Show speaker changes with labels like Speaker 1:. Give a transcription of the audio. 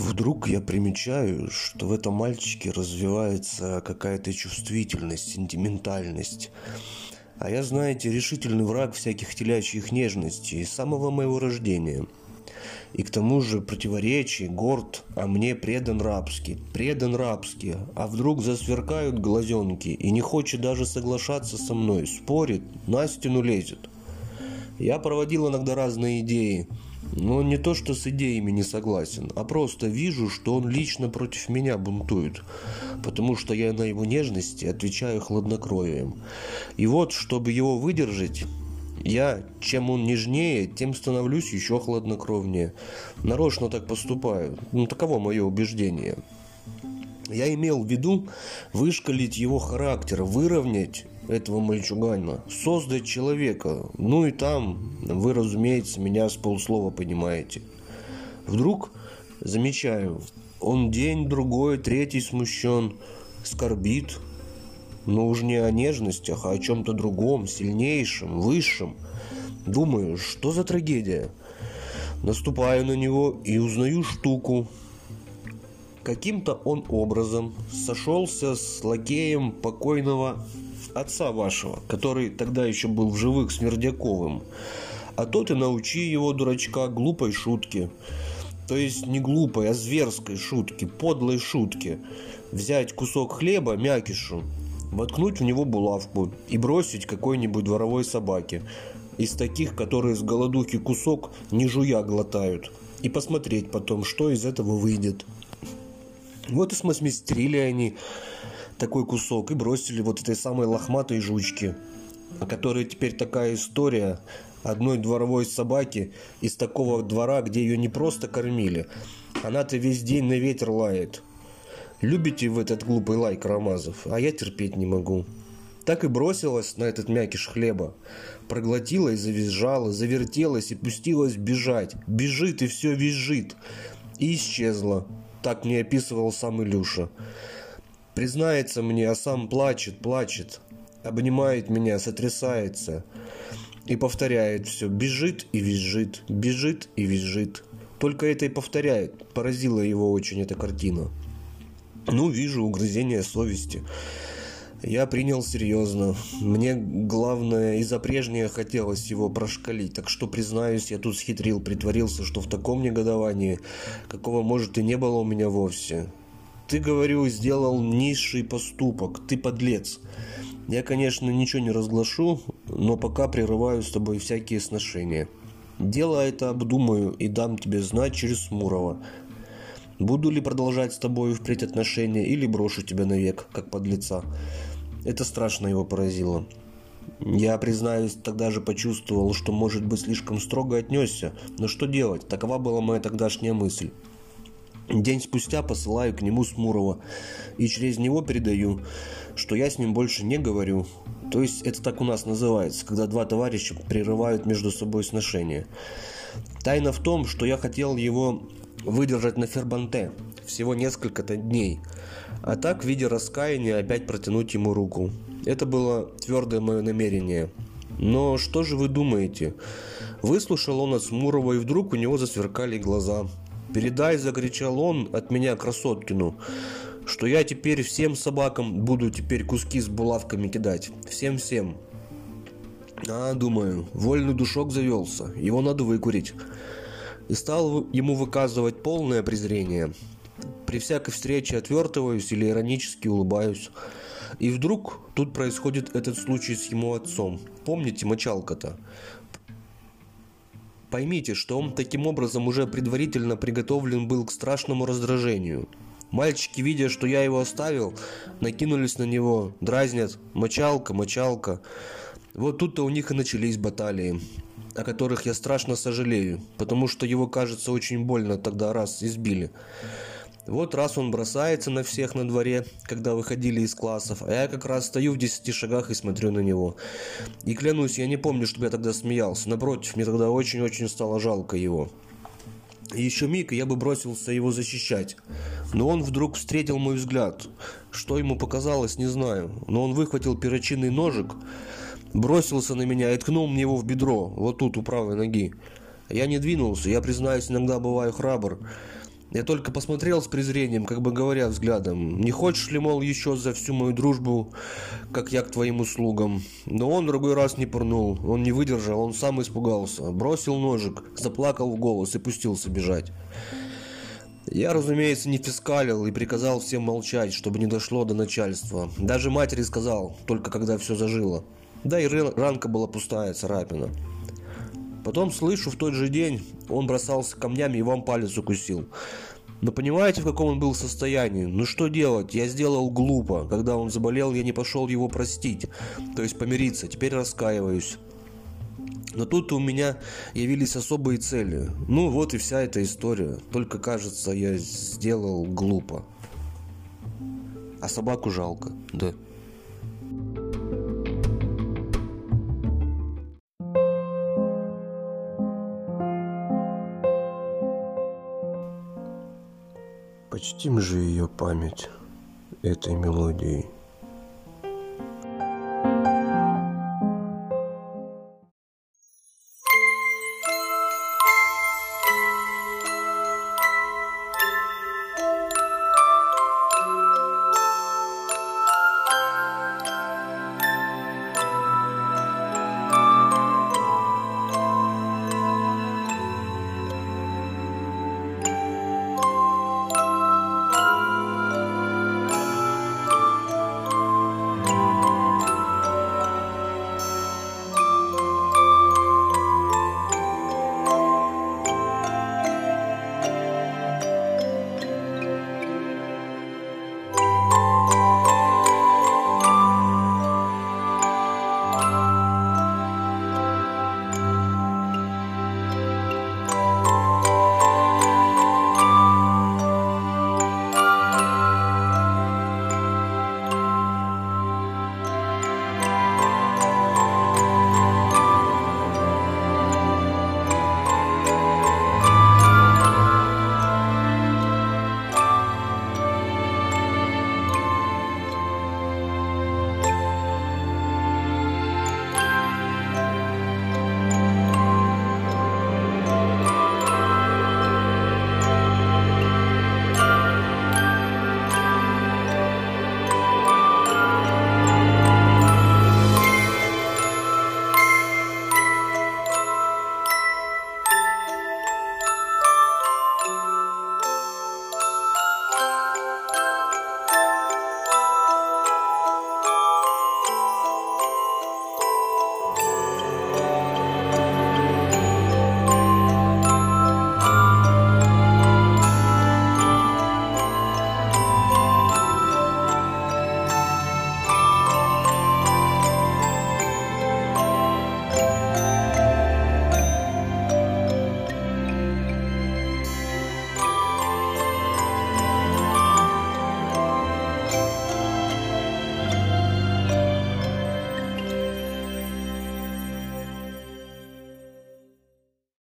Speaker 1: Вдруг я примечаю, что в этом мальчике развивается какая-то чувствительность, сентиментальность. А я, знаете, решительный враг всяких телячьих нежностей с самого моего рождения. И к тому же противоречий, горд, а мне предан рабски, предан рабски, а вдруг засверкают глазенки и не хочет даже соглашаться со мной, спорит, на стену лезет. Я проводил иногда разные идеи, но не то, что с идеями не согласен, а просто вижу, что он лично против меня бунтует, потому что я на его нежности отвечаю хладнокровием. И вот, чтобы его выдержать, я, чем он нежнее, тем становлюсь еще хладнокровнее. Нарочно так поступаю. Ну, таково мое убеждение. Я имел в виду вышкалить его характер, выровнять этого мальчугана, создать человека. Ну и там, вы, разумеется, меня с полслова понимаете. Вдруг замечаю, он день, другой, третий смущен, скорбит, но уж не о нежностях, а о чем-то другом, сильнейшем, высшем. Думаю, что за трагедия? Наступаю на него и узнаю штуку. Каким-то он образом сошелся с лакеем покойного отца вашего, который тогда еще был в живых Смердяковым. А тот и научи его, дурачка, глупой шутке. То есть не глупой, а зверской шутки, подлой шутки. Взять кусок хлеба, мякишу, воткнуть в него булавку и бросить какой-нибудь дворовой собаке. Из таких, которые с голодухи кусок не жуя глотают. И посмотреть потом, что из этого выйдет. Вот и смастерили они такой кусок и бросили вот этой самой лохматой жучки, о которой теперь такая история одной дворовой собаки из такого двора, где ее не просто кормили. Она-то весь день на ветер лает. Любите в этот глупый лай Карамазов, а я терпеть не могу. Так и бросилась на этот мякиш хлеба. Проглотила и завизжала, завертелась и пустилась бежать. Бежит и все визжит. И исчезла. Так мне описывал сам Илюша. Признается мне, а сам плачет, плачет. Обнимает меня, сотрясается. И повторяет все. Бежит и визжит. Бежит и визжит. Только это и повторяет. Поразила его очень эта картина. Ну, вижу угрызение совести. Я принял серьезно. Мне, главное, из-за прежнего хотелось его прошкалить. Так что, признаюсь, я тут схитрил, притворился, что в таком негодовании, какого, может, и не было у меня вовсе. Ты, говорю, сделал низший поступок. Ты подлец. Я, конечно, ничего не разглашу, но пока прерываю с тобой всякие сношения. Дело это обдумаю и дам тебе знать через Мурова. Буду ли продолжать с тобой впредь отношения или брошу тебя навек, как подлеца. Это страшно его поразило. Я, признаюсь, тогда же почувствовал, что, может быть, слишком строго отнесся. Но что делать? Такова была моя тогдашняя мысль. День спустя посылаю к нему Смурова и через него передаю, что я с ним больше не говорю. То есть это так у нас называется, когда два товарища прерывают между собой сношения. Тайна в том, что я хотел его выдержать на Фербанте всего несколько-то дней, а так в виде раскаяния опять протянуть ему руку. Это было твердое мое намерение. Но что же вы думаете? Выслушал он от Смурова, и вдруг у него засверкали глаза – Передай, закричал он от меня красоткину, что я теперь всем собакам буду теперь куски с булавками кидать. Всем-всем. А, думаю, вольный душок завелся, его надо выкурить. И стал ему выказывать полное презрение. При всякой встрече отвертываюсь или иронически улыбаюсь. И вдруг тут происходит этот случай с ему отцом. Помните мочалка-то? Поймите, что он таким образом уже предварительно приготовлен был к страшному раздражению. Мальчики, видя, что я его оставил, накинулись на него, дразнят «мочалка, мочалка». Вот тут-то у них и начались баталии, о которых я страшно сожалею, потому что его, кажется, очень больно тогда раз избили. Вот раз он бросается на всех на дворе, когда выходили из классов, а я как раз стою в десяти шагах и смотрю на него. И клянусь, я не помню, чтобы я тогда смеялся. Напротив, мне тогда очень-очень стало жалко его. И еще миг, и я бы бросился его защищать. Но он вдруг встретил мой взгляд. Что ему показалось, не знаю. Но он выхватил перочинный ножик, бросился на меня и ткнул мне его в бедро, вот тут, у правой ноги. Я не двинулся, я, признаюсь, иногда бываю храбр. Я только посмотрел с презрением, как бы говоря взглядом, не хочешь ли, мол, еще за всю мою дружбу, как я к твоим услугам. Но он другой раз не пырнул, он не выдержал, он сам испугался, бросил ножик, заплакал в голос и пустился бежать. Я, разумеется, не фискалил и приказал всем молчать, чтобы не дошло до начальства. Даже матери сказал, только когда все зажило. Да и ранка была пустая, царапина. Потом слышу, в тот же день он бросался камнями и вам палец укусил. Но понимаете, в каком он был состоянии? Ну что делать? Я сделал глупо. Когда он заболел, я не пошел его простить. То есть помириться. Теперь раскаиваюсь. Но тут у меня явились особые цели. Ну вот и вся эта история. Только кажется, я сделал глупо. А собаку жалко, да. Почтим же ее память этой мелодией.